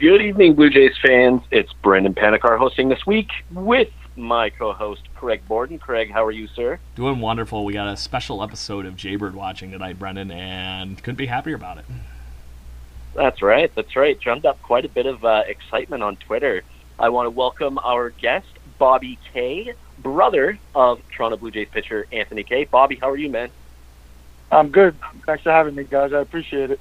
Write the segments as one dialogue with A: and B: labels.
A: Good evening, Blue Jays fans. It's Brendan Panikar hosting this week with my co-host Craig Borden. Craig, how are you, sir?
B: Doing wonderful. We got a special episode of Jaybird watching tonight, Brendan, and couldn't be happier about it.
A: That's right. That's right. Drummed up quite a bit of uh, excitement on Twitter. I want to welcome our guest, Bobby Kay, brother of Toronto Blue Jays pitcher Anthony Kay. Bobby, how are you, man?
C: I'm good. Thanks for having me, guys. I appreciate it.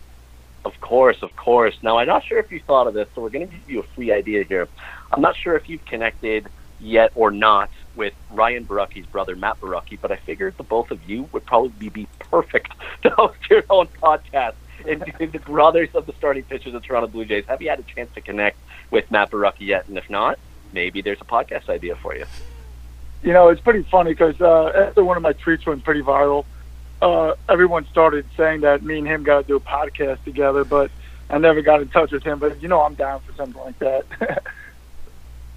A: Of course, of course. Now, I'm not sure if you thought of this, so we're going to give you a free idea here. I'm not sure if you've connected yet or not with Ryan Borucki's brother, Matt Borucki, but I figured the both of you would probably be perfect to host your own podcast and the brothers of the starting pitchers of Toronto Blue Jays. Have you had a chance to connect with Matt Borucki yet? And if not, maybe there's a podcast idea for you.
C: You know, it's pretty funny because uh, after one of my tweets went pretty viral, uh, everyone started saying that me and him got to do a podcast together, but I never got in touch with him. But you know, I'm down for something like that.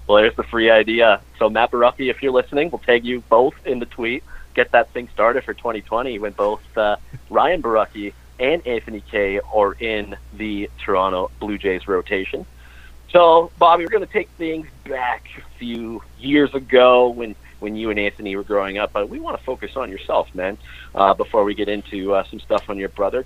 A: well, there's the free idea. So Matt Borucki, if you're listening, we'll tag you both in the tweet. Get that thing started for 2020 when both uh, Ryan Borucki and Anthony Kay are in the Toronto Blue Jays rotation. So, Bobby, we're going to take things back a few years ago when when you and Anthony were growing up, but we want to focus on yourself, man, uh, before we get into uh, some stuff on your brother.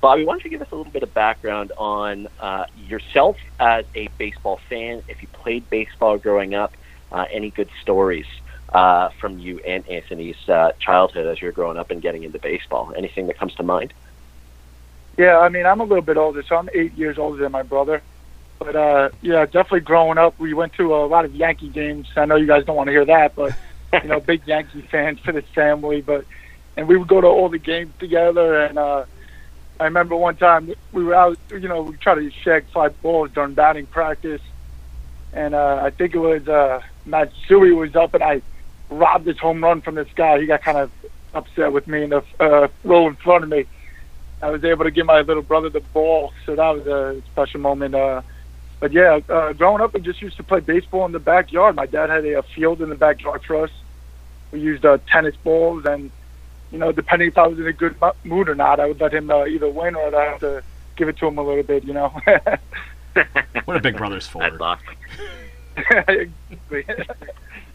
A: Bobby, why don't you give us a little bit of background on uh, yourself as a baseball fan? If you played baseball growing up, uh, any good stories uh, from you and Anthony's uh, childhood as you're growing up and getting into baseball? Anything that comes to mind?
C: Yeah, I mean, I'm a little bit older, so I'm eight years older than my brother. But uh, yeah, definitely growing up, we went to a lot of Yankee games. I know you guys don't want to hear that, but you know, big Yankee fans for this family. But and we would go to all the games together. And uh, I remember one time we were out, you know, we tried to shag fly balls during batting practice, and uh, I think it was uh, Matsui was up, and I robbed this home run from this guy. He got kind of upset with me in the uh, row in front of me. I was able to give my little brother the ball, so that was a special moment. Uh, but yeah, uh, growing up, we just used to play baseball in the backyard. My dad had a field in the backyard for us. We used uh, tennis balls, and you know, depending if I was in a good mood or not, I would let him uh, either win or I'd have to give it to him a little bit. You know.
B: what a big brother's for.
A: That's awesome.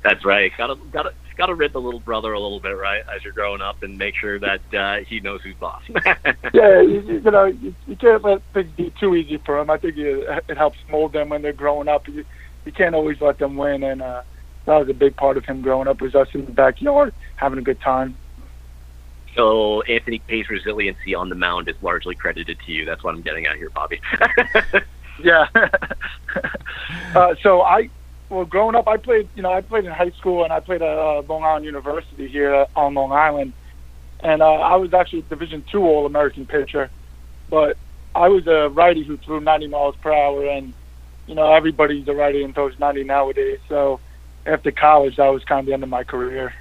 A: That's right. Got to got to got to rid the little brother a little bit, right, as you're growing up, and make sure that uh, he knows who's boss.
C: yeah, you, you know, you, you can't let things be too easy for him. I think it, it helps mold them when they're growing up. You, you can't always let them win, and uh, that was a big part of him growing up. Was us in the backyard having a good time.
A: So Anthony Kay's resiliency on the mound is largely credited to you. That's what I'm getting at here, Bobby.
C: yeah. uh, so I well, growing up, I played. You know, I played in high school and I played at uh, Long Island University here on Long Island, and uh, I was actually a Division two All American pitcher, but I was a righty who threw 90 miles per hour, and you know everybody's a righty and throws 90 nowadays. So after college, that was kind of the end of my career.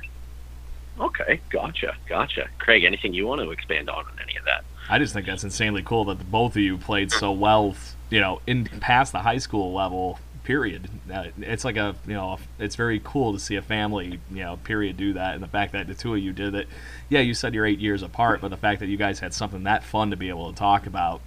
A: Okay, gotcha, gotcha. Craig, anything you want to expand on on any of that?
B: I just think that's insanely cool that the both of you played so well. You know, in past the high school level period. Uh, it's like a you know it's very cool to see a family you know period do that, and the fact that the two of you did it. Yeah, you said you're eight years apart, but the fact that you guys had something that fun to be able to talk about.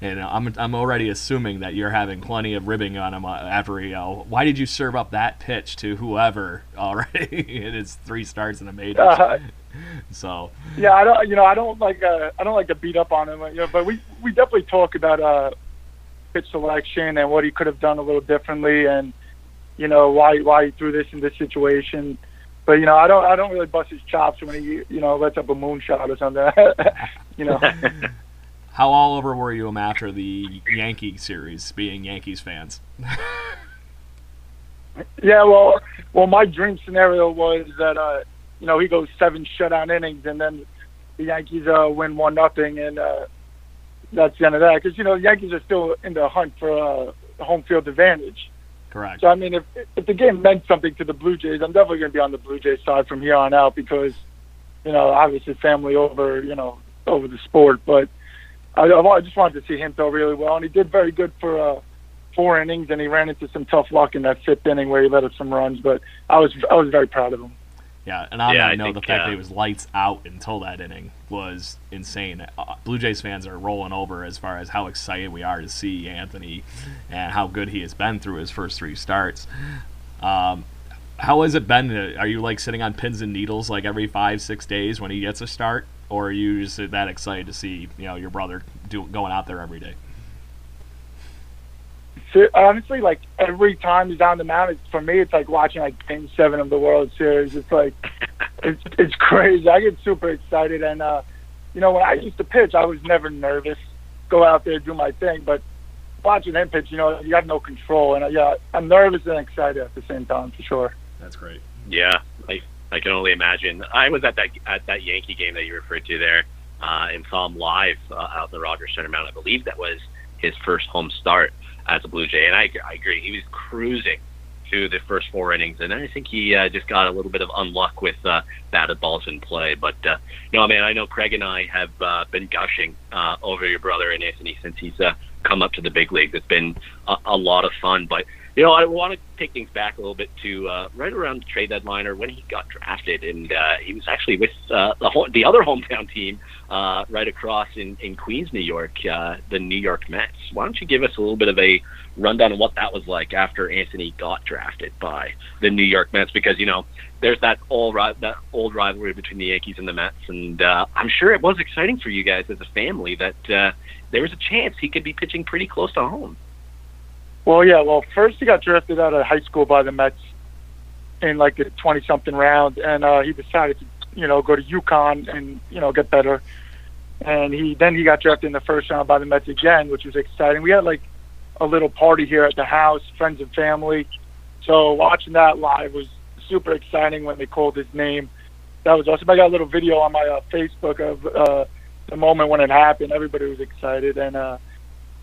B: And I'm, I'm already assuming that you're having plenty of ribbing on him uh, after you know why did you serve up that pitch to whoever already it is three starts in the majors uh, so
C: yeah I don't you know I don't like uh, I don't like to beat up on him you know but we we definitely talk about uh pitch selection and what he could have done a little differently, and you know why why he threw this in this situation. But you know, I don't I don't really bust his chops when he you know lets up a moonshot or something. you know.
B: How all over were you after the Yankee series, being Yankees fans?
C: Yeah, well, well, my dream scenario was that uh, you know he goes seven shutout innings and then the Yankees uh, win one nothing and uh, that's the end of that because you know the Yankees are still in the hunt for uh, home field advantage.
B: Correct.
C: So I mean, if if the game meant something to the Blue Jays, I'm definitely going to be on the Blue Jays side from here on out because, you know, obviously family over, you know, over the sport. But I, I just wanted to see him throw really well, and he did very good for uh, four innings, and he ran into some tough luck in that fifth inning where he let up some runs. But I was I was very proud of him.
B: Yeah, and on
A: Yeah,
B: that
A: I
B: note,
A: think,
B: the fact
A: uh,
B: that he was lights out until that inning was insane. Uh, Blue Jays fans are rolling over as far as how excited we are to see Anthony and how good he has been through his first three starts. Um, how has it been? Are you like sitting on pins and needles like every five, six days when he gets a start, or are you just that excited to see you know your brother do, going out there every day?
C: Honestly, like every time he's on the mound, it's, for me, it's like watching like Game Seven of the World Series. It's like it's it's crazy. I get super excited, and uh, you know, when I used to pitch, I was never nervous. Go out there, do my thing, but watching him pitch, you know, you have no control, and uh, yeah, I'm nervous and excited at the same time for sure.
B: That's great.
A: Yeah, I I can only imagine. I was at that at that Yankee game that you referred to there, uh, and saw him live uh, out in the Rogers Center Mound. I believe that was his first home start as a Blue Jay, and I, I agree. He was cruising through the first four innings, and I think he uh, just got a little bit of unluck with uh, batted balls in play. But uh, no, man, I know Craig and I have uh, been gushing uh, over your brother and Anthony since he's uh, come up to the big leagues. It's been a, a lot of fun, but you know, I want to take things back a little bit to uh, right around the trade deadline or when he got drafted, and uh, he was actually with uh, the whole, the other hometown team uh, right across in, in Queens, New York, uh, the New York Mets. Why don't you give us a little bit of a rundown of what that was like after Anthony got drafted by the New York Mets? Because you know, there's that old ri- that old rivalry between the Yankees and the Mets, and uh, I'm sure it was exciting for you guys as a family that uh, there was a chance he could be pitching pretty close to home.
C: Well, yeah. Well, first he got drafted out of high school by the Mets in like the twenty-something round, and uh, he decided to, you know, go to UConn and you know get better. And he then he got drafted in the first round by the Mets again, which was exciting. We had like a little party here at the house, friends and family. So watching that live was super exciting when they called his name. That was awesome. I got a little video on my uh, Facebook of uh, the moment when it happened. Everybody was excited, and uh,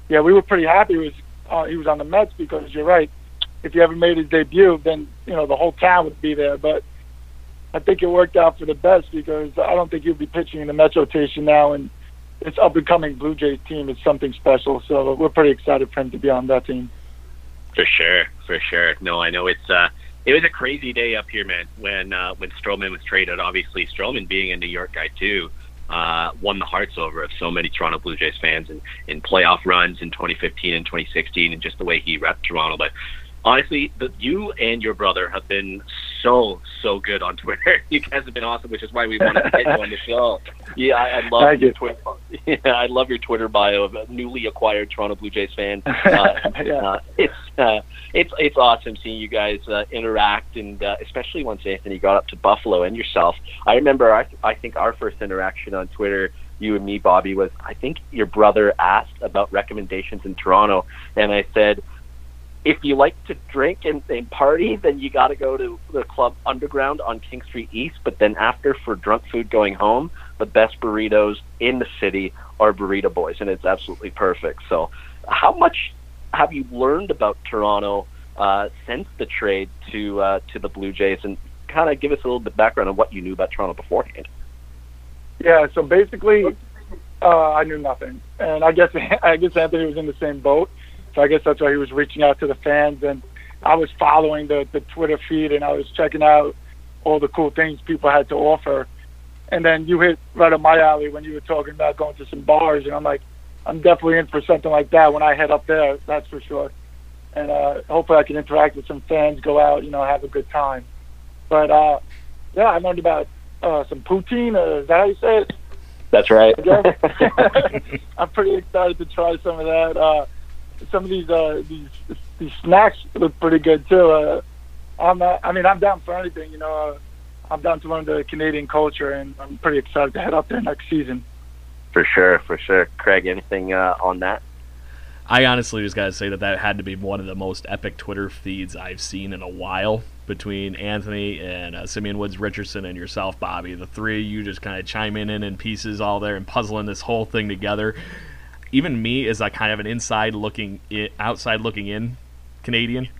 C: yeah, we were pretty happy. It was uh, he was on the Mets because you're right. If he ever made his debut, then you know the whole town would be there. But I think it worked out for the best because I don't think he'll be pitching in the Mets rotation now, and this up and coming Blue Jays team is something special. So we're pretty excited for him to be on that team.
A: For sure, for sure. No, I know it's uh it was a crazy day up here, man, when uh when Stroman was traded. Obviously Stroman being a New York guy too, uh won the hearts over of so many Toronto Blue Jays fans in, in playoff runs in twenty fifteen and twenty sixteen and just the way he repped Toronto. But honestly, the, you and your brother have been so so good on Twitter. You guys have been awesome, which is why we wanted to get you on the show. Yeah, I, I love
C: Thank
A: your
C: you.
A: Twitter. Yeah, I love your Twitter bio of a newly acquired Toronto Blue Jays fan. Uh,
C: Yeah.
A: uh, it's uh, it's it's awesome seeing you guys uh, interact, and uh, especially once Anthony got up to Buffalo and yourself. I remember, I, I think our first interaction on Twitter, you and me, Bobby, was I think your brother asked about recommendations in Toronto, and I said if you like to drink and, and party, then you got to go to the club Underground on King Street East. But then after, for drunk food going home, the best burritos in the city are Burrito Boys, and it's absolutely perfect. So, how much have you learned about Toronto uh, since the trade to uh, to the Blue Jays, and kind of give us a little bit background on what you knew about Toronto beforehand?
C: Yeah, so basically, uh, I knew nothing, and I guess I guess Anthony was in the same boat. So I guess that's why he was reaching out to the fans, and I was following the the Twitter feed, and I was checking out all the cool things people had to offer. And then you hit right up my alley when you were talking about going to some bars, and I'm like, I'm definitely in for something like that when I head up there. That's for sure. And uh, hopefully I can interact with some fans, go out, you know, have a good time. But uh, yeah, I learned about uh, some poutine. Uh, is that how you say it?
A: That's right.
C: I'm pretty excited to try some of that. Uh, some of these uh, these these snacks look pretty good too. Uh, I'm uh, I mean I'm down for anything. You know, uh, I'm down to learn the Canadian culture, and I'm pretty excited to head up there next season.
A: for sure, for sure. Craig, anything uh, on that?
B: I honestly just gotta say that that had to be one of the most epic Twitter feeds I've seen in a while between Anthony and uh, Simeon Woods Richardson and yourself, Bobby. The three of you just kind of chiming in in pieces all there and puzzling this whole thing together. Even me, as a kind of an inside looking, in, outside looking in Canadian.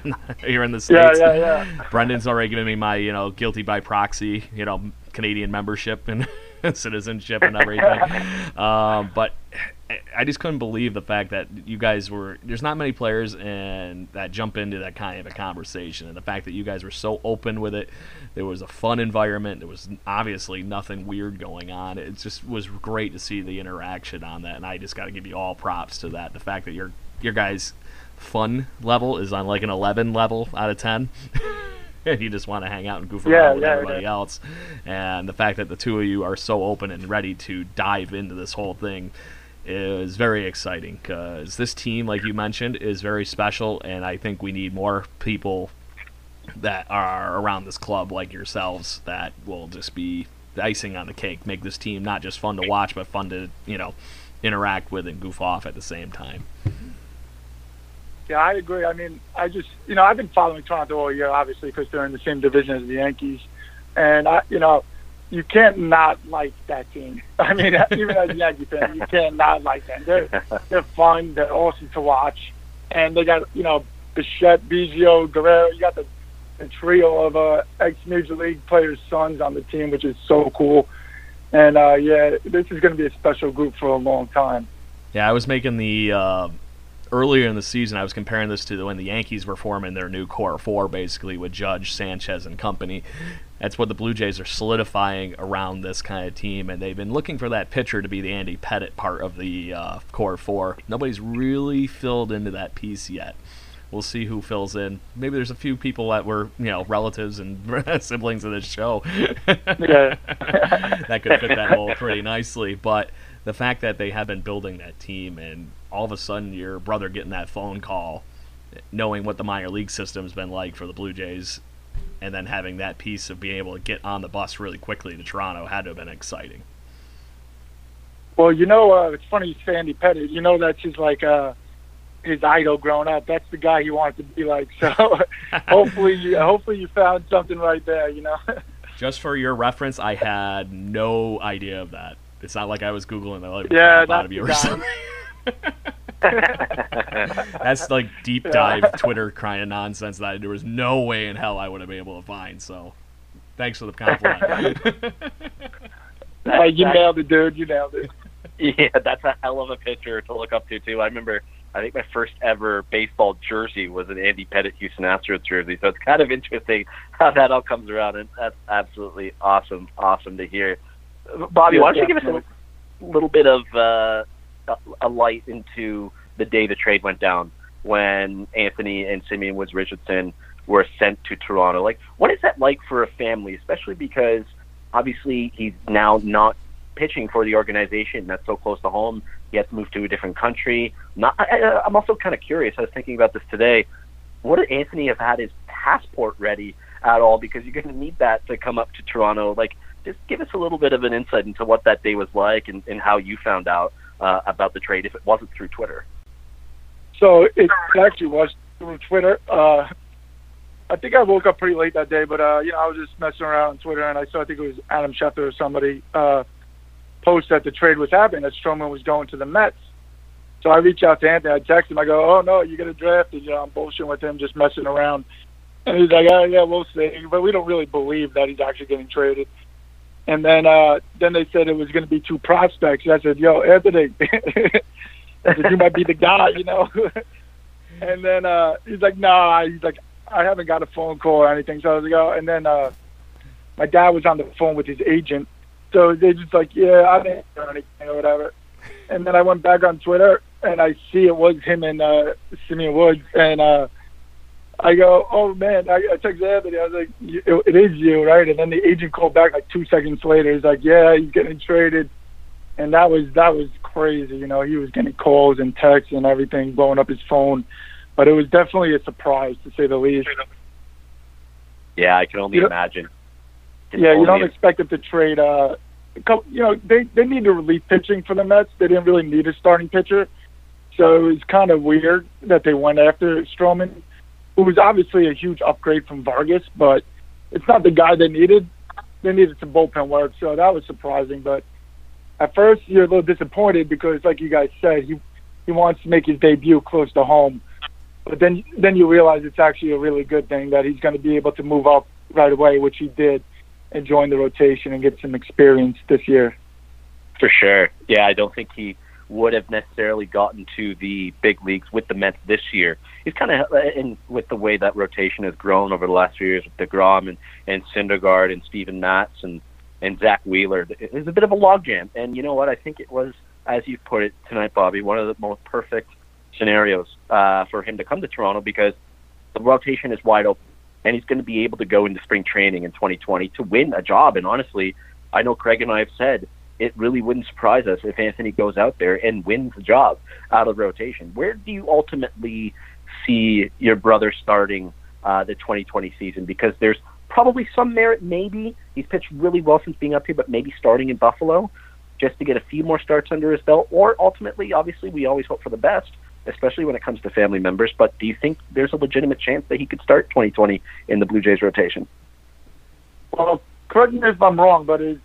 B: here in the states.
C: Yeah, yeah, yeah.
B: Brendan's already given me my, you know, guilty by proxy, you know, Canadian membership and citizenship and everything. um, but I just couldn't believe the fact that you guys were. There's not many players and that jump into that kind of a conversation, and the fact that you guys were so open with it. There was a fun environment. There was obviously nothing weird going on. It just was great to see the interaction on that, and I just got to give you all props to that. The fact that your your guys' fun level is on like an 11 level out of 10. you just want to hang out and goof around
C: Yeah,
B: with
C: yeah,
B: everybody
C: yeah.
B: else. And the fact that the two of you are so open and ready to dive into this whole thing is very exciting because this team, like you mentioned, is very special, and I think we need more people that are around this club like yourselves that will just be icing on the cake, make this team not just fun to watch, but fun to you know interact with and goof off at the same time.
C: Yeah, I agree. I mean, I just, you know, I've been following Toronto all year, obviously, because they're in the same division as the Yankees. And, I, you know, you can't not like that team. I mean, even as a Yankee fan, you can't not like them. They're, they're fun. They're awesome to watch. And they got, you know, Bichette, Biggio, Guerrero. You got the, the trio of uh, ex-Major League players' sons on the team, which is so cool. And, uh, yeah, this is going to be a special group for a long time.
B: Yeah, I was making the uh, earlier in the season. I was comparing this to when the Yankees were forming their new core four, basically with Judge, Sanchez, and company. That's what the Blue Jays are solidifying around this kind of team, and they've been looking for that pitcher to be the Andy Pettitte part of the uh, core four. Nobody's really filled into that piece yet. We'll see who fills in. Maybe there's a few people that were, you know, relatives and siblings of this show that could fit that mold pretty nicely. But the fact that they have been building that team, and all of a sudden your brother getting that phone call, knowing what the minor league system's been like for the Blue Jays, and then having that piece of being able to get on the bus really quickly to Toronto had to have been exciting.
C: Well, you know, uh, it's funny you say Andy Pettitte. You know, that's his like uh, his idol growing up. That's the guy he wanted to be like. So hopefully, you, hopefully you found something right there. You know.
B: Just for your reference, I had no idea of that. It's not like I was googling the like,
C: Yeah, that's
B: of you or something. That's like deep dive Twitter crying nonsense that there was no way in hell I would have been able to find. So, thanks for the compliment.
C: Uh, you nailed it, dude. You nailed it.
A: Yeah, that's a hell of a pitcher to look up to too. I remember, I think my first ever baseball jersey was an Andy Pettitte Houston Astros jersey. So it's kind of interesting how that all comes around, and that's absolutely awesome, awesome to hear. Bobby, why don't you give us a little bit of uh, a, light into the day the trade went down when Anthony and Simeon Woods Richardson were sent to Toronto. Like, what is that like for a family, especially because obviously he's now not pitching for the organization that's so close to home. He has to move to a different country. Not, I, I'm also kind of curious. I was thinking about this today. Would Anthony have had his passport ready at all? Because you're going to need that to come up to Toronto. Like, just give us a little bit of an insight into what that day was like and, and how you found out uh, about the trade if it wasn't through Twitter.
C: So it actually was through Twitter. Uh, I think I woke up pretty late that day, but uh, you know, I was just messing around on Twitter, and I saw I think it was Adam Schefter or somebody uh, post that the trade was happening, that Stroman was going to the Mets. So I reached out to Anthony. I text him. I go, "Oh no, you get a drafted." You know, I'm bullshitting with him, just messing around. And he's like, "Oh yeah, we'll see," but we don't really believe that he's actually getting traded. And then uh, then they said it was going to be two prospects. I said, "Yo, Anthony." Said, you might be the guy, you know. and then uh, he's like, nah. He's like, I haven't got a phone call or anything. So I was like, oh. And then uh, my dad was on the phone with his agent. So they just like, yeah, I didn't hear anything or whatever. And then I went back on Twitter and I see it was him and uh, Simeon Woods. And uh, I go, oh man, I, I texted Anthony. I was like, "You- it, it is you, right? And then the agent called back like two seconds later. He's like, yeah, he's getting traded. And that was that was crazy. You know, he was getting calls and texts and everything, blowing up his phone. But it was definitely a surprise to say the least.
A: Yeah, I can only
C: You
A: imagine.
C: Yeah, you don't expect them to trade. Uh, a couple, you know, they they need to relief pitching for the Mets. They didn't really need a starting pitcher, So it was kind of weird that they went after Stroman, who was obviously a huge upgrade from Vargas, but it's not the guy they needed. They needed some bullpen work, so that was surprising. But at first, you're a little disappointed because, like you guys said, he he wants to make his debut close to home. But then then you realize it's actually a really good thing that he's going to be able to move up right away, which he did, and join the rotation and get some experience this year.
A: For sure. Yeah, I don't think he would have necessarily gotten to the big leagues with the Mets this year. He's kind of in with the way that rotation has grown over the last few years with deGrom and and Syndergaard and Steven Matz and and Zack Wheeler. It's a bit of a logjam, and you know what? I think it was, as you put it tonight, Bobby, one of the most perfect scenarios uh, for him to come to Toronto because the rotation is wide open, and he's going to be able to go into spring training in 2020 to win a job. And honestly, I know Craig and I have said it really wouldn't surprise us if Anthony goes out there and wins the job out of rotation. Where do you ultimately see your brother starting uh, the 2020 season? Because there's probably some merit, maybe. He's pitched really well since being up here, but maybe starting in Buffalo just to get a few more starts under his belt. Or ultimately, obviously, we always hope for the best, especially when it comes to family members. But do you think there's a legitimate chance that he could start 2020 in the Blue Jays rotation?
C: Well, correct me if I'm wrong, but is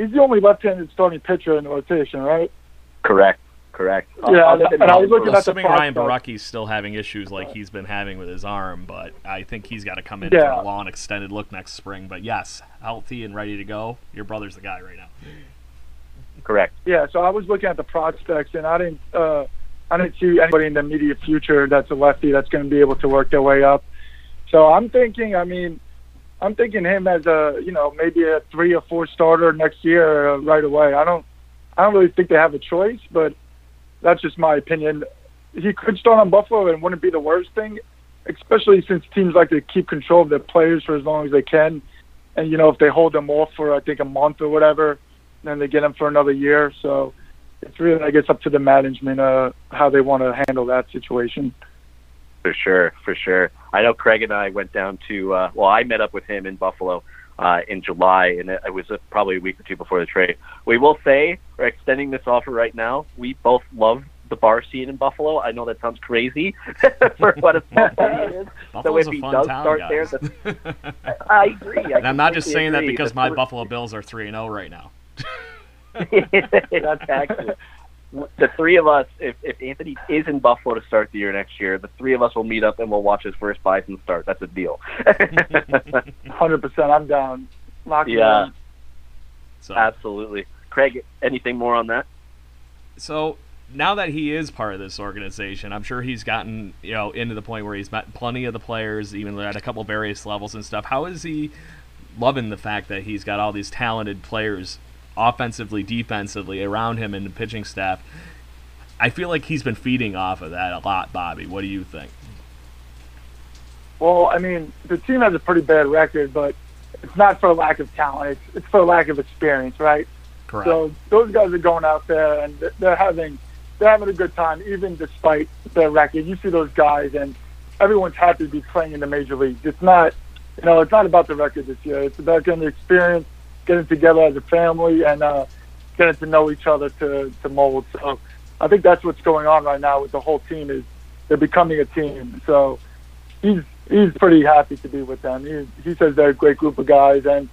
C: he's the only left-handed starting pitcher in the rotation, right?
A: Correct. Correct.
C: Yeah, and, and I was looking at the
B: Assuming Ryan Borucki's still having issues like he's been having with his arm, but I think he's got to come in
C: Yeah.
B: for a long extended look next spring. But yes, healthy and ready to go. Your brother's the guy right now.
A: Correct.
C: Yeah, so I was looking at the prospects, and I didn't, uh, I didn't see anybody in the immediate future that's a lefty that's going to be able to work their way up. So I'm thinking, I mean, I'm thinking him as a, you know, maybe a three or four starter next year uh, right away. I don't, I don't really think they have a choice, but that's just my opinion. He could start on Buffalo and wouldn't be the worst thing, especially since teams like to keep control of their players for as long as they can. And you know, if they hold them off for I think a month or whatever, then they get them for another year. So it's really, I guess, up to the management uh, how they want to handle that situation.
A: For sure, for sure. I know Craig and I went down to. Uh, well, I met up with him in Buffalo uh, in July, and it, it was uh, probably a week or two before the trade. We will say we're extending this offer right now. We both love the bar scene in Buffalo. I know that sounds crazy for what a it is. so if
B: a
A: he
B: does town,
A: start
B: guys.
A: there, that's, I agree. I
B: and I'm not just saying that because my Buffalo Bills are three and zero right now.
A: That's actually the three of us. If if Anthony is in Buffalo to start the year next year, the three of us will meet up and we'll watch his first Bison start. That's a deal.
C: Hundred percent, I'm down. Lock it
A: Yeah.
C: in.
B: So
A: Absolutely, Craig. Anything more on that?
B: so now that he is part of this organization, I'm sure he's gotten you know into the point where he's met plenty of the players, even at a couple various levels and stuff. How is he loving the fact that he's got all these talented players, offensively, defensively, around him and the pitching staff? I feel like he's been feeding off of that a lot, Bobby. What do you think?
C: Well, I mean, the team has a pretty bad record, but it's not for lack of talent. It's it's for lack of experience, right?
B: Correct.
C: So those guys are going out there and they're- they're having they're having a good time, even despite their record. You see those guys, and everyone's happy to be playing in the major leagues. It's not, you know, it's not about the record this year. It's about getting the experience, getting together as a family, and uh, getting to know each other to to mold. So I think that's what's going on right now with the whole team is they're becoming a team. So he's he's pretty happy to be with them. He he says they're a great group of guys, and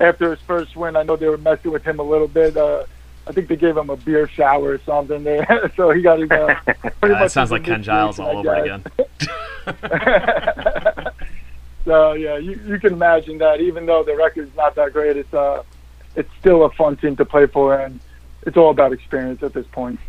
C: after his first win, I know they were messing with him a little bit. Uh, I think they gave him a beer shower or something there, so he got his. Uh, pretty
B: Yeah,
C: much
B: that sounds like Ken Giles all over again.
C: so yeah, you, you can imagine that even though the record's not that great, it's uh, it's still a fun team to play for, and it's all about experience at this point.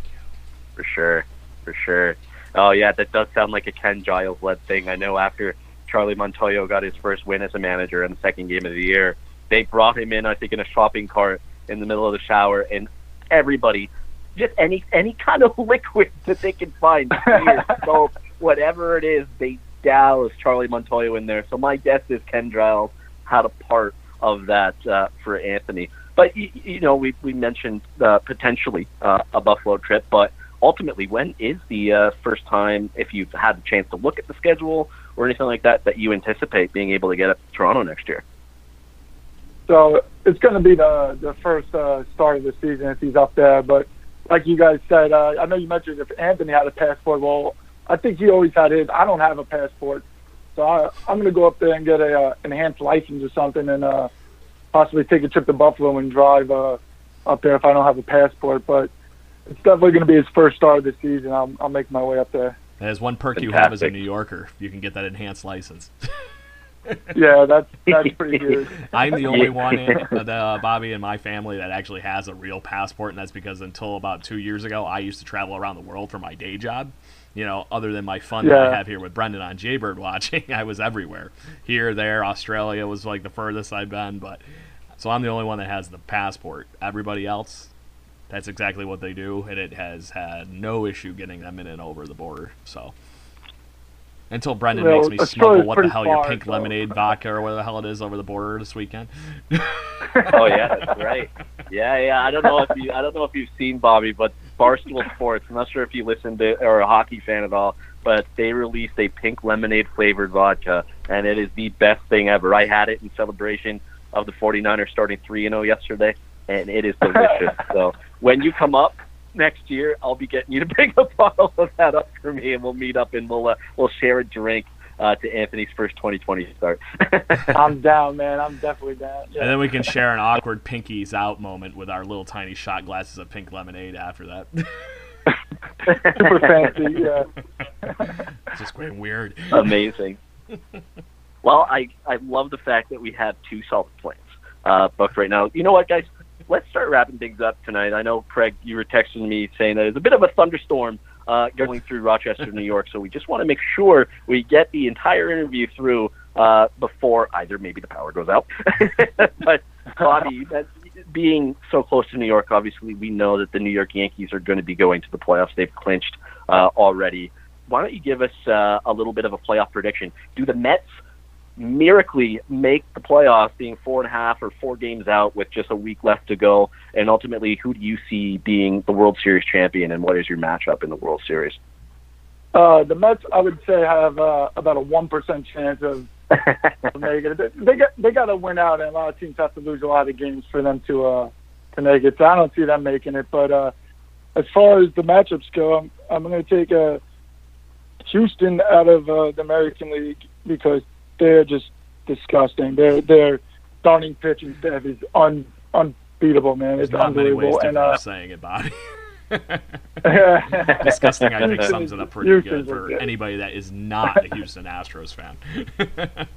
A: For sure, for sure. Oh yeah, that does sound like a Ken Giles led thing. I know after Charlie Montoyo got his first win as a manager in the second game of the year, they brought him in, I think, in a shopping cart in the middle of the shower, and everybody, just any any kind of liquid that they can find, beer, soap, whatever it is, they douse Charlie Montoyo in there. So my guess is Ken Giles had a part of that uh, for Anthony. But you, you know, we we mentioned uh, potentially uh, a Buffalo trip, but ultimately, when is the uh, first time, if you've had a chance to look at the schedule or anything like that, that you anticipate being able to get up to Toronto next year?
C: So it's going to be the the first uh, start of the season if he's up there. But like you guys said, uh, I know you mentioned if Anthony had a passport. Well, I think he always had his. I don't have a passport, so I, I'm going to go up there and get a uh, enhanced license or something, and uh, possibly take a trip to Buffalo and drive uh, up there if I don't have a passport. But it's definitely going to be his first start of the season. I'll, I'll make my way up there.
B: There's one perk you have as a New Yorker. You can get that enhanced license.
C: Yeah, that's that's pretty good.
B: I'm the only one, in, uh, the, uh, Bobby and my family, that actually has a real passport, and that's because until about two years ago, I used to travel around the world for my day job. You know, other than my fun that I have here with Brendan on Jaybird watching, I was everywhere. Here, there, Australia was like the furthest I've been, but so I'm the only one that has the passport. Everybody else, that's exactly what they do, and it has had no issue getting them in and over the border. So. Until Brendan
C: Well,
B: makes me smuggle what the
C: pretty
B: hell your pink
C: so-
B: lemonade vodka or whatever the hell it is over the border this weekend.
A: oh yeah, that's right. Yeah, yeah. I don't know if you I don't know if you've seen Bobby, but Barstool Sports. I'm not sure if you listen to or a hockey fan at all, but they released a pink lemonade flavored vodka, and it is the best thing ever. I had it in celebration of the 49ers starting three and zero yesterday, and it is delicious. so when you come up next year, I'll be getting you to bring a bottle of that up for me, and we'll meet up and we'll uh, we'll share a drink. Uh, to Anthony's first 2020 start.
C: I'm down, man. I'm definitely down.
B: And then we can share an awkward pinkies out moment with our little tiny shot glasses of pink lemonade after that.
C: Super fancy. Yeah.
B: it's just going weird.
A: amazing. well, I I love the fact that we have two solid plans uh, booked right now. You know what, guys? Let's start wrapping things up tonight. I know, Craig, you were texting me saying that there's a bit of a thunderstorm uh, going through Rochester, New York, so we just want to make sure we get the entire interview through uh, before either maybe the power goes out. but Bobby, being so close to New York, obviously we know that the New York Yankees are going to be going to the playoffs. They've clinched uh, already. Why don't you give us uh, a little bit of a playoff prediction? Do the Mets miraculously make the playoffs, being four and a half or four games out with just a week left to go? And ultimately, who do you see being the World Series champion, and what is your matchup in the World Series?
C: Uh, the Mets, I would say, have uh, about a one percent chance of making it. They got they got to win out, and a lot of teams have to lose a lot of games for them to uh, to make it. So I don't see them making it. But uh, as far as the matchups go, I'm I'm going to take uh, Houston out of uh, the American League because they're just disgusting. Their their starting pitching staff is un unbeatable, man.
B: There's
C: It's
B: not many ways
C: unbelievable.
B: to
C: And uh,
B: saying it, Bobby. Disgusting, I think,
C: Houston
B: sums it up pretty
C: Houston's
B: good for
C: legit.
B: anybody that is not a Houston Astros fan.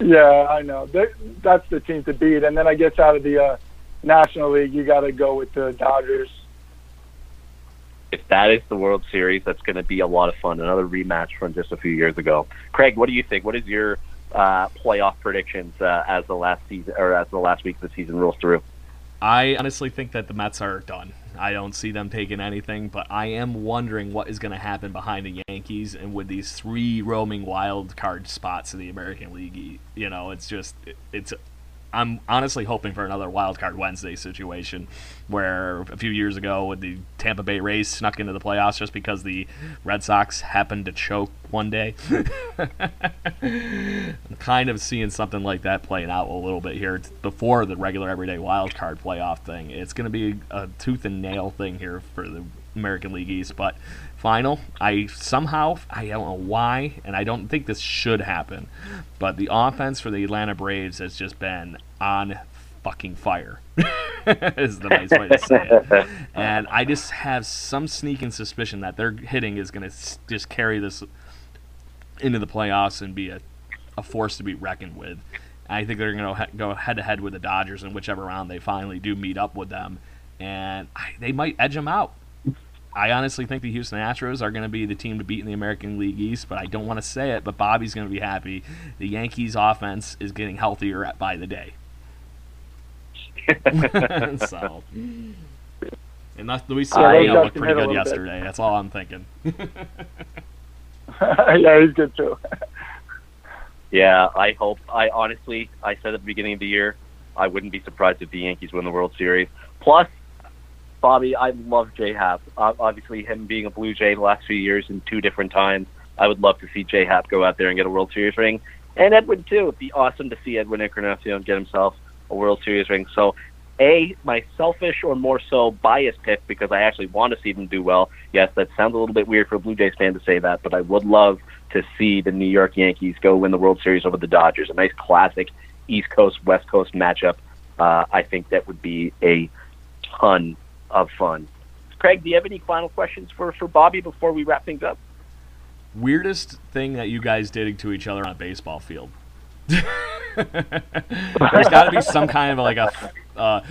C: Yeah, I know. They, that's the team to beat. And then I guess out of the uh, National League, you got to go with the Dodgers.
A: If that is the World Series, that's going to be a lot of fun. Another rematch from just a few years ago. Craig, what do you think? What is your uh, playoff predictions uh, as the last season or as the last week of the season rolls through?
B: I honestly think that the Mets are done. I don't see them taking anything, but I am wondering what is going to happen behind the Yankees and with these three roaming wild card spots in the American League. You know, it's just it, it's. I'm honestly hoping for another wild card Wednesday situation, where a few years ago, the Tampa Bay Rays snuck into the playoffs just because the Red Sox happened to choke one day. I'm kind of seeing something like that playing out a little bit here before the regular everyday wild card playoff thing. It's going to be a tooth and nail thing here for the American League East, but final, I somehow I don't know why, and I don't think this should happen, but the offense for the Atlanta Braves has just been on fucking fire. is the nice way to say it. And I just have some sneaking suspicion that their hitting is going to just carry this into the playoffs and be a, a force to be reckoned with. I think they're going to go head to head with the Dodgers in whichever round they finally do meet up with them, and I, they might edge them out. I honestly think the Houston Astros are going to be the team to beat in the American League East, but I don't want to say it. But Bobby's going to be happy. The Yankees' offense is getting healthier by the day. so, and that's Luis
A: Yeah, those
B: Severino looked pretty good
C: little bit.
B: yesterday. That's all I'm thinking.
C: yeah, he's good too.
A: Yeah, I hope. I honestly, I said at the beginning of the year, I wouldn't be surprised if the Yankees win the World Series. Plus, Bobby, I love J Happ. Uh, obviously, him being a Blue Jay the last few years in two different times, I would love to see J Happ go out there and get a World Series ring. And Edwin too. It'd be awesome to see Edwin Encarnacion get himself a World Series ring. So, a my selfish or more so biased pick because I actually want to see them do well. Yes, that sounds a little bit weird for a Blue Jays fan to say that, but I would love to see the New York Yankees go win the World Series over the Dodgers. A nice classic East Coast West Coast matchup. Uh, I think that would be a ton of fun. Craig, do you have any final questions for for Bobby before we wrap things up?
B: Weirdest thing that you guys did to each other on a baseball field. There's got to be some kind of like a. Uh,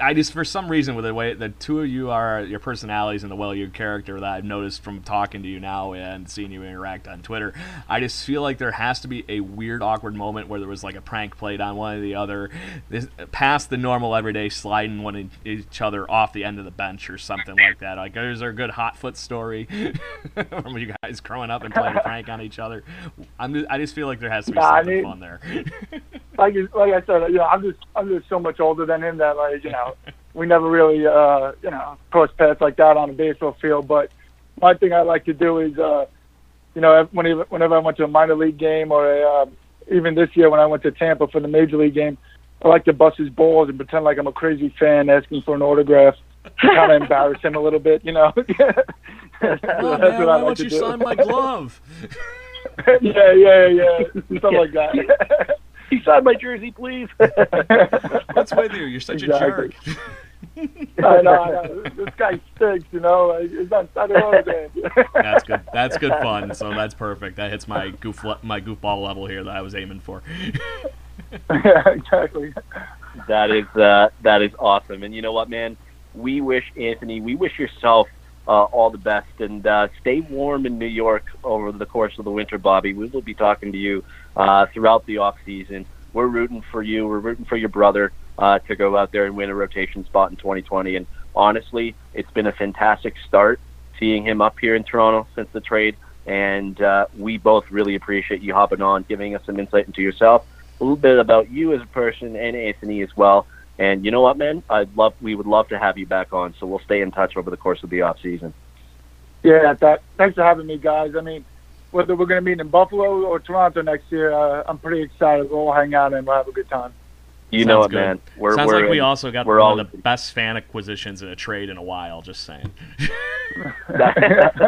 B: I just for some reason with the way the two of you are your personalities and the well your character that I've noticed from talking to you now and seeing you interact on Twitter, I just feel like there has to be a weird awkward moment where there was like a prank played on one or the other, this, past the normal everyday sliding one in, each other off the end of the bench or something like that. Like is there a good hot foot story from you guys growing up and playing a prank on each other? I'm just, I just feel like there has to be
C: Nah, I
B: something
C: mean-
B: fun there.
C: like like I said, you know, I'm just I'm just so much older than him that like you know we never really uh you know cross paths like that on a baseball field. But one thing I like to do is uh you know whenever whenever I went to a minor league game or a, uh, even this year when I went to Tampa for the major league game, I like to bust his balls and pretend like I'm a crazy fan asking for an autograph. to kind of embarrass him a little bit, you know. That's
B: oh,
C: what
B: man,
C: I
B: why
C: like
B: won't
C: to
B: you
C: do.
B: sign my glove?
C: yeah, yeah, yeah, something like that.
A: He signed my jersey, please.
B: What's with you? You're such
C: Exactly.
B: a jerk.
C: I know, I know. This guy stinks, you know. Like, It's not, I don't understand.
B: That's good. That's good fun. So that's perfect. That hits my goof le- my goofball level here that I was aiming for.
C: yeah, exactly.
A: That is uh, that is awesome. And you know what, man? We wish Anthony, we wish yourself uh, all the best, and uh, stay warm in New York over the course of the winter, Bobby. We will be talking to you uh, throughout the off season. We're rooting for you. We're rooting for your brother uh, to go out there and win a rotation spot in 2020. And honestly, it's been a fantastic start seeing him up here in Toronto since the trade. And uh, we both really appreciate you hopping on, giving us some insight into yourself, a little bit about you as a person, and Anthony as well. And you know what, man? I'd love, we would love to have you back on. So we'll stay in touch over the course of the off season.
C: Yeah, that. Thanks for having me, guys. I mean, whether we're going to meet in Buffalo or Toronto next year, uh, I'm pretty excited. We'll all hang out and we'll have a good time.
A: You know
B: Sounds
A: it,
B: good.
A: man. We're,
B: Sounds
A: we're
B: like we
A: in-
B: also got
A: we're
B: one
A: all-
B: of the best fan acquisitions in a trade in a while. Just saying.
A: that's,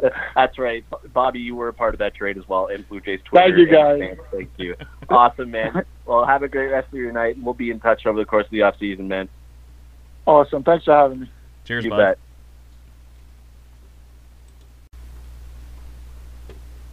A: that's right, Bobby. You were a part of that trade as well, in Blue Jays Twitter.
C: Thank you, guys.
A: fans. Thank you. Awesome, man. Well, have a great rest of your night, and we'll be in touch over the course of the off season, man.
C: Awesome. Thanks for having me.
B: Cheers,
A: you
B: bud.
A: bet.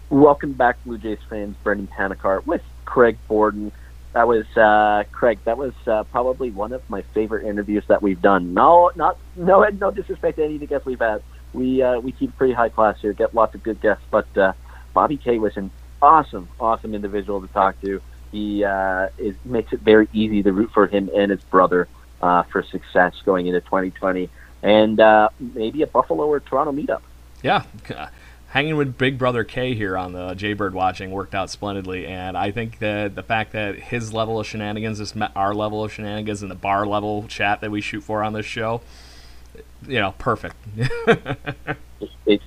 A: Welcome back, Blue Jays fans. Brendan Panikar with Craig Borden. That was uh, Craig. That was uh, probably one of my favorite interviews that we've done. No, not no, no disrespect to any of the guests we've had. We uh, we keep pretty high class here. Get lots of good guests, but uh, Bobby Kay was an awesome, awesome individual to talk to. He uh, is makes it very easy to root for him and his brother uh, for success going into 2020, and maybe a Buffalo or Toronto meetup.
B: Yeah. Hanging with Big Brother Kay here on the Jaybird watching worked out splendidly, and I think that the fact that his level of shenanigans has met our level of shenanigans and the bar level chat that we shoot for on this show, you know, perfect.
A: it, it,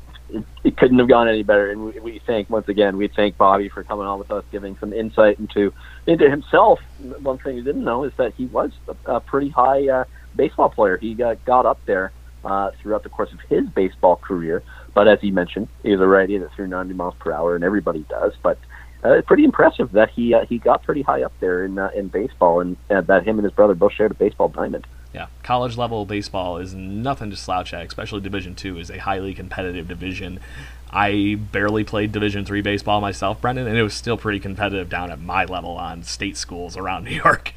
A: it couldn't have gone any better. And we, we thank once again, we thank Bobby for coming on with us, giving some insight into into himself. One thing you didn't know is that he was a, a pretty high uh, baseball player. He got, got up there uh, throughout the course of his baseball career. But as he mentioned, he was a righty that threw 90 miles per hour, and everybody does. But uh, it's pretty impressive that he uh, he got pretty high up there in uh, in baseball, and uh, that him and his brother both shared a baseball diamond.
B: Yeah, college level baseball is nothing to slouch at. Especially Division Two is a highly competitive division. I barely played Division Three baseball myself, Brendan, and it was still pretty competitive down at my level on state schools around New York.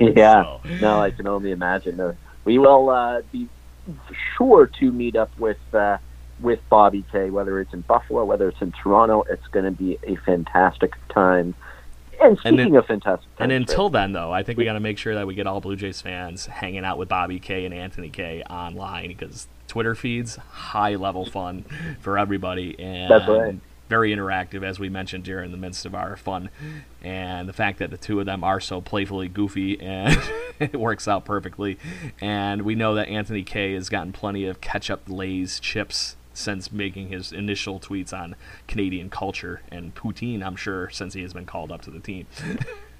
A: yeah.
B: So-
A: No, I can only imagine. Uh, we will uh, be sure to meet up with uh, with Bobby Kay. Whether it's in Buffalo, whether it's in Toronto, it's going to be a fantastic time. And
B: And
A: speaking
B: then-
A: of fantastic,
B: And until then, though, I think we got to make sure that we get all Blue Jays fans hanging out with Bobby Kay and Anthony Kay online because Twitter feeds high level fun for everybody and
A: That's right.
B: Very interactive, as we mentioned during the midst of our fun. And the fact that the two of them are so playfully goofy and it works out perfectly. And we know that Anthony Kay has gotten plenty of ketchup Lay's chips since making his initial tweets on Canadian culture and poutine, I'm sure, since he has been called up to the team.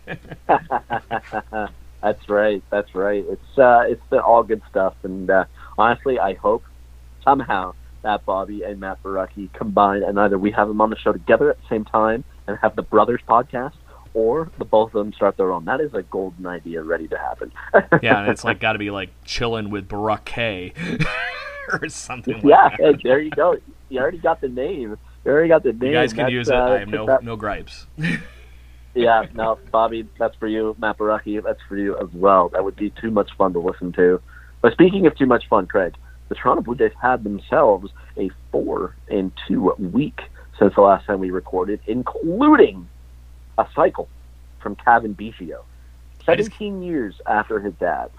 A: That's right. That's right. It's uh, it's the all good stuff, and uh, honestly, I hope somehow that Bobby and Matt Borucki combine, and either we have them on the show together at the same time and have the Brothers podcast, or the both of them start their own. That is a golden idea ready to happen.
B: yeah, and it's like got to be like chilling with Baruch or something. Like
A: yeah, there you go. You already got the name. You already got the name.
B: You guys can
A: That's,
B: use it.
A: uh,
B: I have no
A: that-
B: no gripes.
A: yeah, no, Bobby, that's for you. Matt Borucki, that's for you as well. That would be too much fun to listen to. But speaking of too much fun, Craig, the Toronto Blue Jays had themselves a four and two week since the last time we recorded, including a cycle from Cavan Biggio.
B: I just-
A: 17 years after his dad's.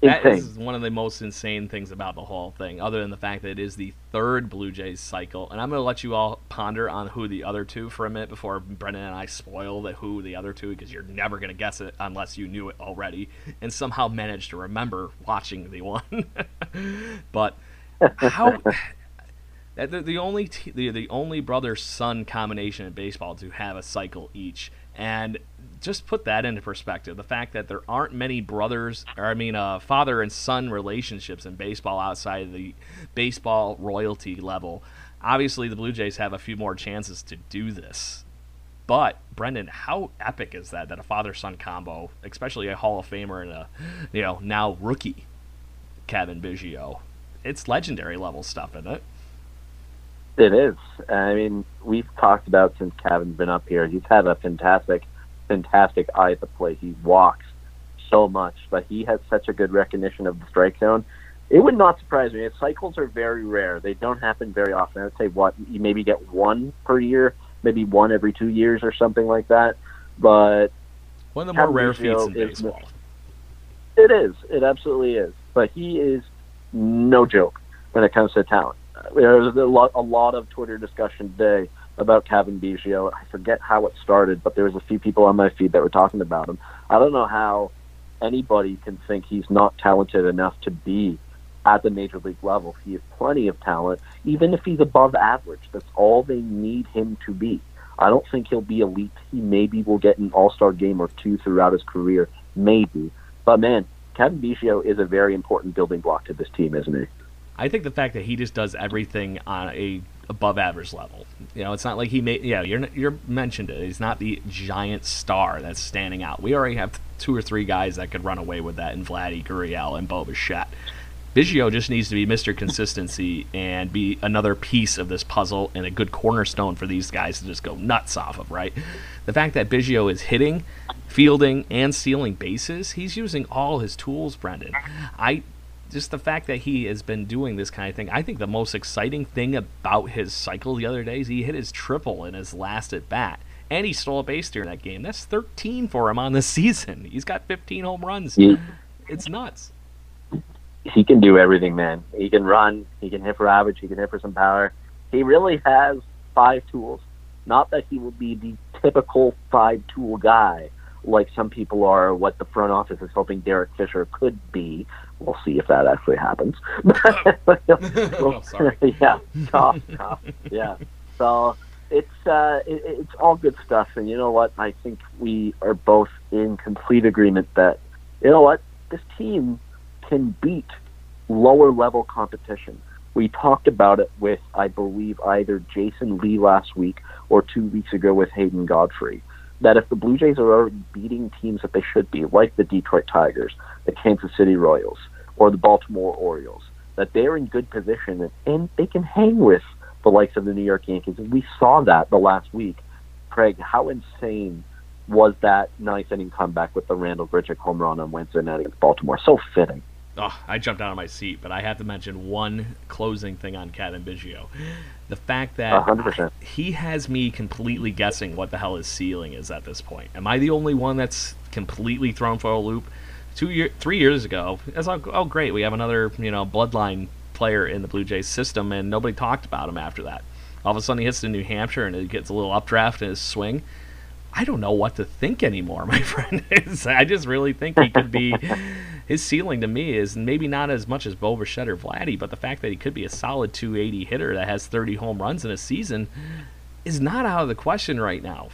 B: That
A: Insane.
B: is one of the most insane things about the whole thing, other than the fact that it is the third Blue Jays cycle. And I'm going to let you all ponder on who the other two for a minute before Brendan and I spoil the who the other two, because you're never going to guess it unless you knew it already and somehow managed to remember watching the one. but how the, the only t- the, the only brother son combination in baseball to have a cycle each and just put that into perspective the fact that there aren't many brothers or i mean uh, father and son relationships in baseball outside of the baseball royalty level obviously the blue jays have a few more chances to do this but Brendan, how epic is that? That a father-son combo, especially a Hall of Famer and a, you know, now rookie, Cavan Biggio, it's legendary level stuff, isn't it?
A: It is. I mean, we've talked about since Cavan's been up here. He's had a fantastic, fantastic eye at the plate. He walks so much, but he has such a good recognition of the strike zone. It would not surprise me. Cycles are very rare. They don't happen very often. I would say what you maybe get one per year, maybe one every two years or something like that. But
B: One of the more rare feats in
A: is-
B: baseball.
A: It is. It absolutely is. But he is no joke when it comes to talent. There was a lot, a lot of Twitter discussion today about Cavan Biggio. I forget how it started, but there was a few people on my feed that were talking about him. I don't know how anybody can think he's not talented enough to be at the major league level. He has plenty of talent, even if he's above average. That's all they need him to be. I don't think he'll be elite. He maybe will get an All Star game or two throughout his career, maybe. But man, Cavan Biggio is a very important building block to this team, isn't he?
B: I think the fact that he just does everything on a above average level. You know, it's not like he made. Yeah, you're you're mentioned it. He's not the giant star that's standing out. We already have two or three guys that could run away with that in Vladdy, Gurriel, and Bo Bichette. Biggio just needs to be Mr. Consistency and be another piece of this puzzle and a good cornerstone for these guys to just go nuts off of, right? The fact that Biggio is hitting, fielding, and stealing bases, he's using all his tools, Brendan. I just the fact that he has been doing this kind of thing. I think the most exciting thing about his cycle the other day is he hit his triple in his last at bat. And he stole a base during that game. That's 13 for him on the season. He's got 15 home runs.
A: He,
B: It's nuts.
A: he can do everything, man. He can run. He can hit for average. He can hit for some power. He really has five tools. Not that he will be the typical five tool guy like some people are, what the front office is hoping Derek Fisher could be. We'll see if that actually happens.
B: Oh,
A: yeah, tough, tough. Yeah. So it's uh, it, it's all good stuff, and you know what? I think we are both in complete agreement that you know what this team can beat lower level competition. We talked about it with, I believe, either Jason Lee last week or two weeks ago with Hayden Godfrey. That if the Blue Jays are already beating teams that they should be, like the Detroit Tigers, the Kansas City Royals, or the Baltimore Orioles, that they're in good position and, and they can hang with the likes of the New York Yankees. And we saw that the last week. Craig, how insane was that ninth inning comeback with the Randall Grichuk home run on Wednesday night against Baltimore? So fitting.
B: Oh, I jumped out of my seat, but I have to mention one closing thing on Cavan Biggio. The fact that
A: hundred percent.
B: he has me completely guessing what the hell his ceiling is at this point. Am I the only one that's completely thrown for a loop? Two year, three years ago, it's like, oh great, we have another you know bloodline player in the Blue Jays system, and nobody talked about him after that. All of a sudden, he hits to New Hampshire and he gets a little updraft in his swing. I don't know what to think anymore, my friend. I just really think he could be. his ceiling to me is maybe not as much as Bo Bichette or Vladdy, but the fact that he could be a solid 280 hitter that has 30 home runs in a season is not out of the question right now.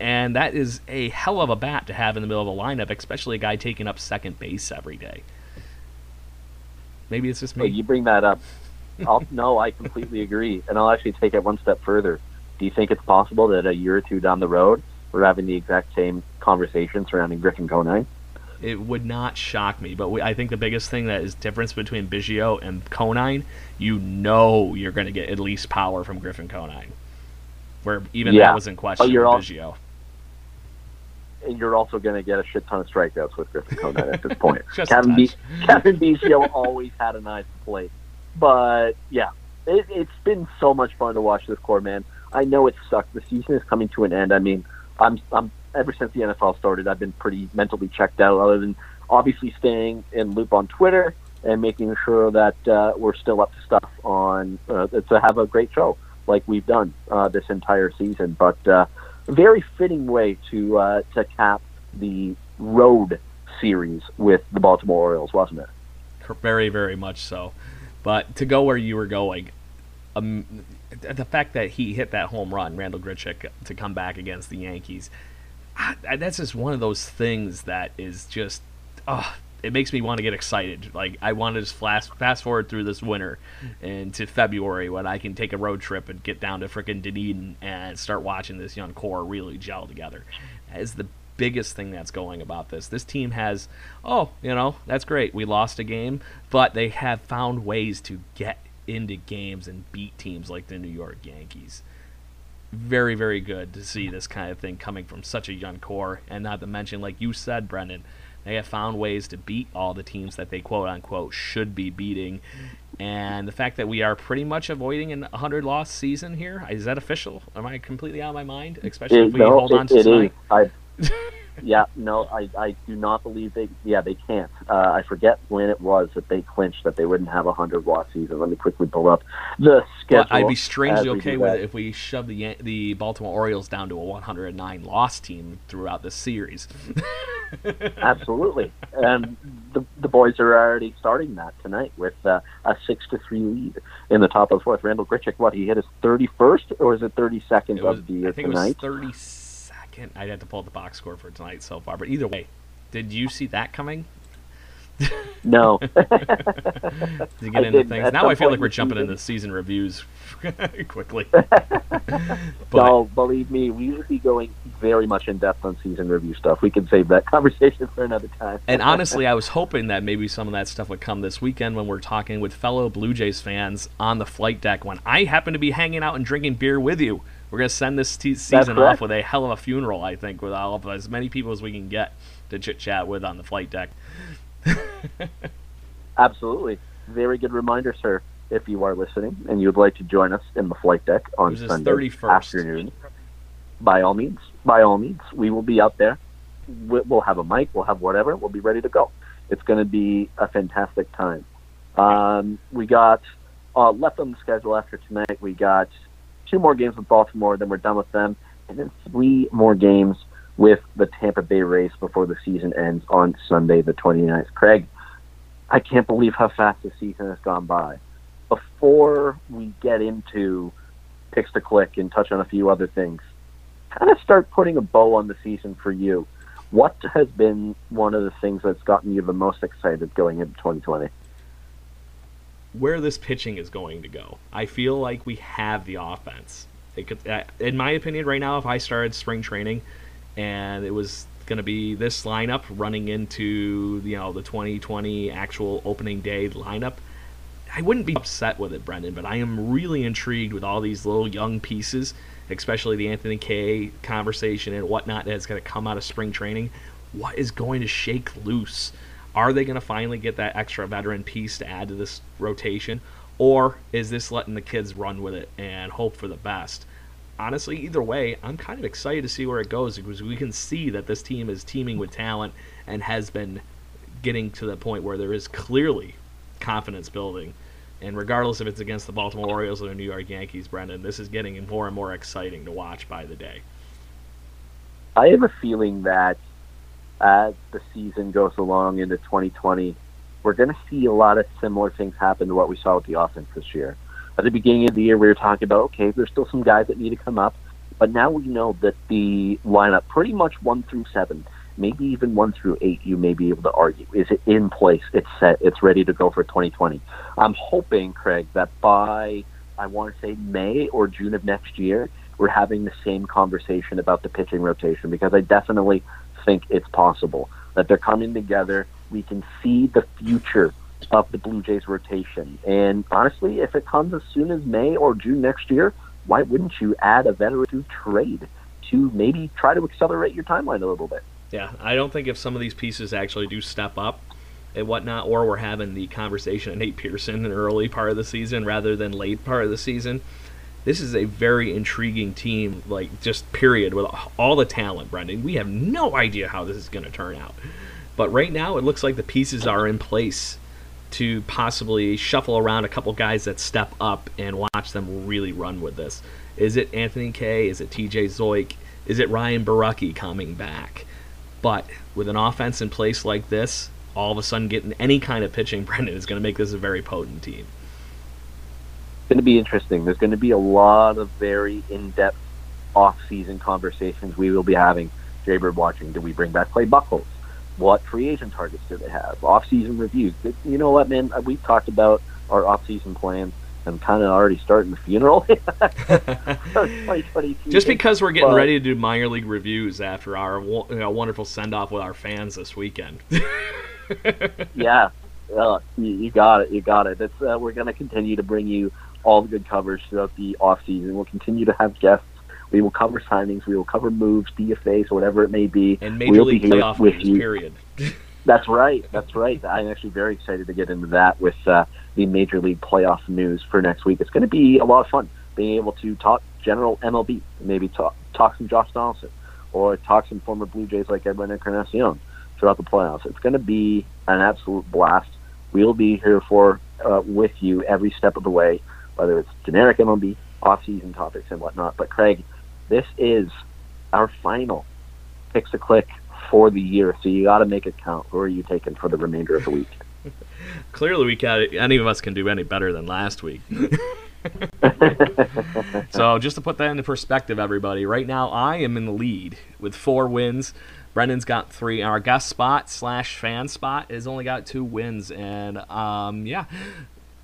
B: and that is a hell of a bat to have in the middle of a lineup, especially a guy taking up second base every day. Maybe it's just me.
A: You bring that up. No, I completely agree, and I'll actually take it one step further. Do you think it's possible that a year or two down the road, we're having the exact same conversation surrounding Griffin Conine?
B: It would not shock me, but we, I think the biggest thing that is difference between Biggio and Conine, you know, you're going to get at least power from Griffin Conine, where even
A: Yeah.
B: that was in oh, question.
A: Oh, you're all-
B: Biggio.
A: And you're also going to get a shit ton of strikeouts with Griffin Conine at this point. Cavan, B- Cavan Biggio always had a nice play. But yeah, it, it's been so much fun to watch this core, man. I know it sucked. The season is coming to an end. I mean, I'm, I'm ever since the NFL started, I've been pretty mentally checked out. Other than obviously staying in loop on Twitter and making sure that uh, we're still up to stuff on uh, to have a great show like we've done uh, this entire season. But uh, very fitting way to uh, to cap the road series with the Baltimore Orioles, wasn't it?
B: Very, very much so. But to go where you were going, um, the fact that he hit that home run, Randall Grichuk, to come back against the Yankees, I, that's just one of those things that is just, oh, it makes me want to get excited. Like I want to just fast fast forward through this winter into February when I can take a road trip and get down to frickin' Dunedin and start watching this young core really gel together. That is the biggest thing that's going about this. This team has, oh, you know, that's great. We lost a game, but they have found ways to get into games and beat teams like the New York Yankees. Very, very good to see this kind of thing coming from such a young core, and not to mention, like you said, Brendan, they have found ways to beat all the teams that they quote unquote should be beating. And the fact that we are pretty much avoiding an 100 loss season here, is that official? Am I completely out of my mind? Especially if we
A: no,
B: hold on
A: it-
B: to
A: it
B: tonight.
A: I, yeah, no, I, I do not believe they. Yeah, they can't. Uh, I forget when it was that they clinched that they wouldn't have a hundred loss season. Let me quickly pull up the schedule.
B: Well, I'd be strangely okay with it if we shove the the Baltimore Orioles down to a 109 loss team throughout the series.
A: Absolutely, and the the boys are already starting that tonight with uh, a six to three lead in the top of the fourth. Randall Grichuk, what he hit his thirty first or is it thirty second
B: It was,
A: of the year
B: I think
A: tonight?
B: it was 32nd. I'd have to pull up the box score for tonight so far, but either way, did you see that coming?
A: No,
B: To get into things.
A: At
B: Now I feel like we're jumping
A: season-
B: into season reviews quickly. but
A: no, believe me, we would be going very much in depth on season review stuff. We can save that conversation for another time.
B: And honestly, I was hoping that maybe some of that stuff would come this weekend when we're talking with fellow Blue Jays fans on the flight deck when I happen to be hanging out and drinking beer with you. We're going to send this te- season off with a hell of a funeral, I think, with all of as many people as we can get to chit chat with on the flight deck.
A: Absolutely. Very good reminder, sir. If you are listening and you'd like to join us in the flight deck on
B: It was his
A: Sunday
B: 31st.
A: afternoon, by all means, by all means, we will be out there. We- We'll have a mic, we'll have whatever, we'll be ready to go. It's going to be a fantastic time. Um, we got uh, left on the schedule after tonight. We got two more games with Baltimore, then we're done with them, and then three more games with the Tampa Bay Rays before the season ends on Sunday, the 29th. Craig, I can't believe how fast the season has gone by. Before we get into picks to click and touch on a few other things, kind of start putting a bow on the season for you. What has been one of the things that's gotten you the most excited going into 2020?
B: Where this pitching is going to go. I feel like we have the offense. Could, in my opinion, right now, if I started spring training and it was going to be this lineup running into you know the 2020 actual opening day lineup, I wouldn't be upset with it, Brendan. But I am really intrigued with all these little young pieces, especially the Anthony Kay conversation and whatnot that's going to come out of spring training. What is going to shake loose? Are they going to finally get that extra veteran piece to add to this rotation? Or is this letting the kids run with it and hope for the best? Honestly, either way, I'm kind of excited to see where it goes because we can see that this team is teaming with talent and has been getting to the point where there is clearly confidence building. And regardless if it's against the Baltimore Orioles or the New York Yankees, Brendan, this is getting more and more exciting to watch by the day.
A: I have a feeling that as the season goes along into 2020, we're going to see a lot of similar things happen to what we saw with the offense this year. At the beginning of the year, we were talking about okay, there's still some guys that need to come up. But now we know that the lineup, pretty much one through seven, maybe even one through eight, you may be able to argue. Is it in place? It's set. It's ready to go for 2020. I'm hoping, Craig, that by I want to say May or June of next year, we're having the same conversation about the pitching rotation because I definitely think it's possible that they're coming together. We can see the future of the Blue Jays rotation. And honestly, if it comes as soon as May or June next year, why wouldn't you add a veteran to trade to maybe try to accelerate your timeline a little bit?
B: Yeah, I don't think if some of these pieces actually do step up and whatnot, or we're having the conversation of Nate Pearson in the early part of the season rather than late part of the season. This is a very intriguing team, like just period, with all the talent, Brendan. We have no idea how this is going to turn out. But right now, it looks like the pieces are in place to possibly shuffle around a couple guys that step up and watch them really run with this. Is it Anthony Kay? Is it TJ Zeuch? Is it Ryan Borucki coming back? But with an offense in place like this, all of a sudden getting any kind of pitching, Brendan, is going to make this a very potent team.
A: It's going to be interesting. There's going to be a lot of very in-depth off-season conversations we will be having. Jaybird watching. Do we bring back Clay Buchholz? What free agent targets do they have? Off-season reviews. You know what, man? We've talked about our off-season plans I'm kind of already starting the funeral.
B: Just because we're getting but, ready to do minor league reviews after our you know, wonderful send off with our fans this weekend.
A: yeah, uh, you, you, got it. You got it. It's, uh, we're going to continue to bring you all the good coverage throughout the off season. We'll continue to have guests. We will cover signings. We will cover moves, DFAs, or whatever it may be.
B: And major we'll league playoff with you. period.
A: That's right. That's right. I'm actually very excited to get into that with uh, the Major League playoff news for next week. It's going to be a lot of fun being able to talk general MLB, maybe talk, talk some Josh Donaldson, or talk some former Blue Jays like Edwin Encarnacion throughout the playoffs. It's going to be an absolute blast. We'll be here for uh, with you every step of the way, whether it's generic MLB, off-season topics, and whatnot. But Craig, this is our final Picks a Click for the year, so you got to make it count. Who are you taking for the remainder of the week?
B: Clearly, we got any of us can do any better than last week. so, just to put that into perspective, everybody, right now I am in the lead with four wins. Brendan's got three. Our guest spot slash fan spot has only got two wins, and um, yeah,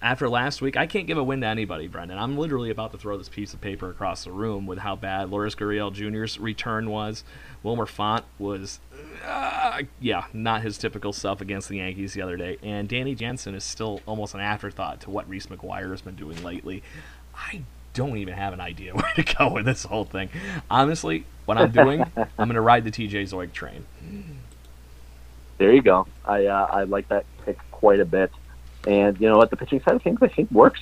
B: after last week, I can't give a win to anybody, Brendan. I'm literally about to throw this piece of paper across the room with how bad Lourdes Gurriel Jr.'s return was. Wilmer Font was, uh, yeah, not his typical self against the Yankees the other day. And Danny Jansen is still almost an afterthought to what Reese McGuire has been doing lately. I don't even have an idea where to go with this whole thing. Honestly, what I'm doing, I'm going to ride the TJ Zeuch train.
A: There you go. I uh, I like that pick quite a bit. And you know what, the pitching side of things I think works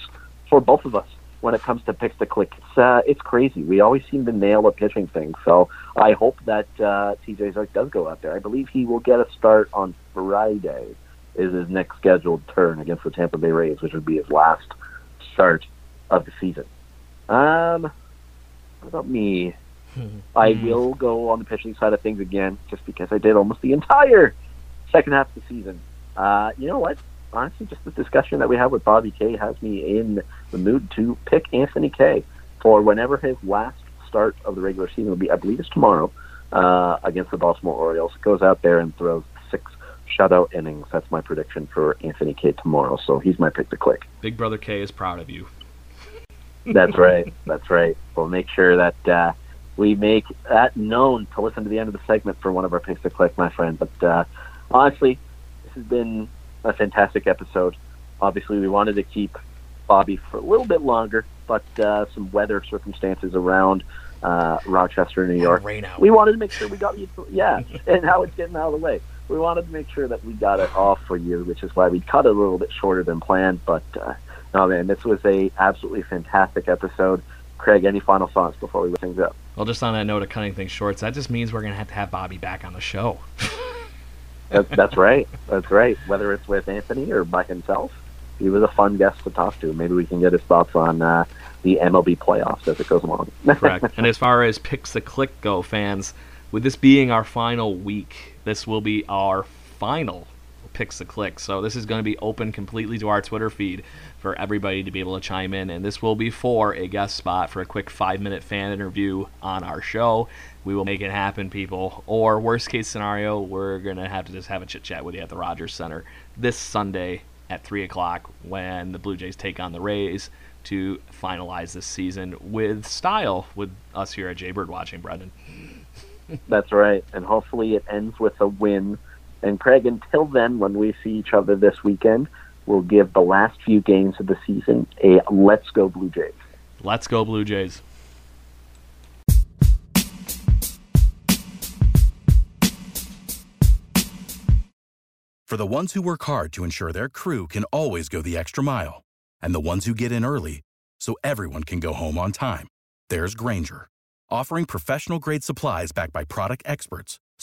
A: for both of us when it comes to picks to click. It's uh, it's crazy. We always seem to nail a pitching thing. So I hope that uh, TJ Zeuch does go out there. I believe he will get a start on Friday. Is his next scheduled turn against the Tampa Bay Rays, which would be his last start of the season. Um, what about me? I will go on the pitching side of things again, just because I did almost the entire second half of the season. Uh, you know what? Honestly, just the discussion that we have with Bobby Kay has me in the mood to pick Anthony Kay for whenever his last start of the regular season will be. I believe it's tomorrow uh, against the Baltimore Orioles. Goes out there and throws six shutout innings. That's my prediction for Anthony Kay tomorrow. So he's my pick to click.
B: Big Brother Kay is proud of you.
A: That's right. That's right. We'll make sure that uh, we make that known to listen to the end of the segment for one of our picks to click, my friend. But uh, honestly, this has been a fantastic episode. Obviously, we wanted to keep Bobby for a little bit longer, but uh, some weather circumstances around uh, Rochester, New York. We wanted to make sure we got you. Yeah, and how it's getting out of the way. We wanted to make sure that we got it off for you, which is why we cut it a little bit shorter than planned. But uh, no, man, this was a absolutely fantastic episode. Craig, any final thoughts before we wrap things up?
B: Well, just on that note of cutting things short, that just means we're going to have to have Bobby back on the show.
A: That, that's right. That's right. Whether it's with Anthony or by himself, he was a fun guest to talk to. Maybe we can get his thoughts on uh, the MLB playoffs as it goes along.
B: Correct. And as far as picks the click go, fans, with this being our final week, this will be our final picks the click. So this is going to be open completely to our Twitter feed for everybody to be able to chime in, and this will be for a guest spot for a quick five-minute fan interview on our show. We will make it happen, people. Or worst case scenario, we're gonna have to just have a chit chat with you at the Rogers Center this Sunday at three o'clock when the Blue Jays take on the Rays to finalize this season with style with us here at Jaybird watching, Brendan.
A: That's right, and hopefully it ends with a win. And Craig, until then, when we see each other this weekend, we'll give the last few games of the season a "Let's Go Blue Jays."
B: Let's go Blue Jays.
D: For the ones who work hard to ensure their crew can always go the extra mile, and the ones who get in early so everyone can go home on time, there's Grainger, offering professional grade supplies backed by product experts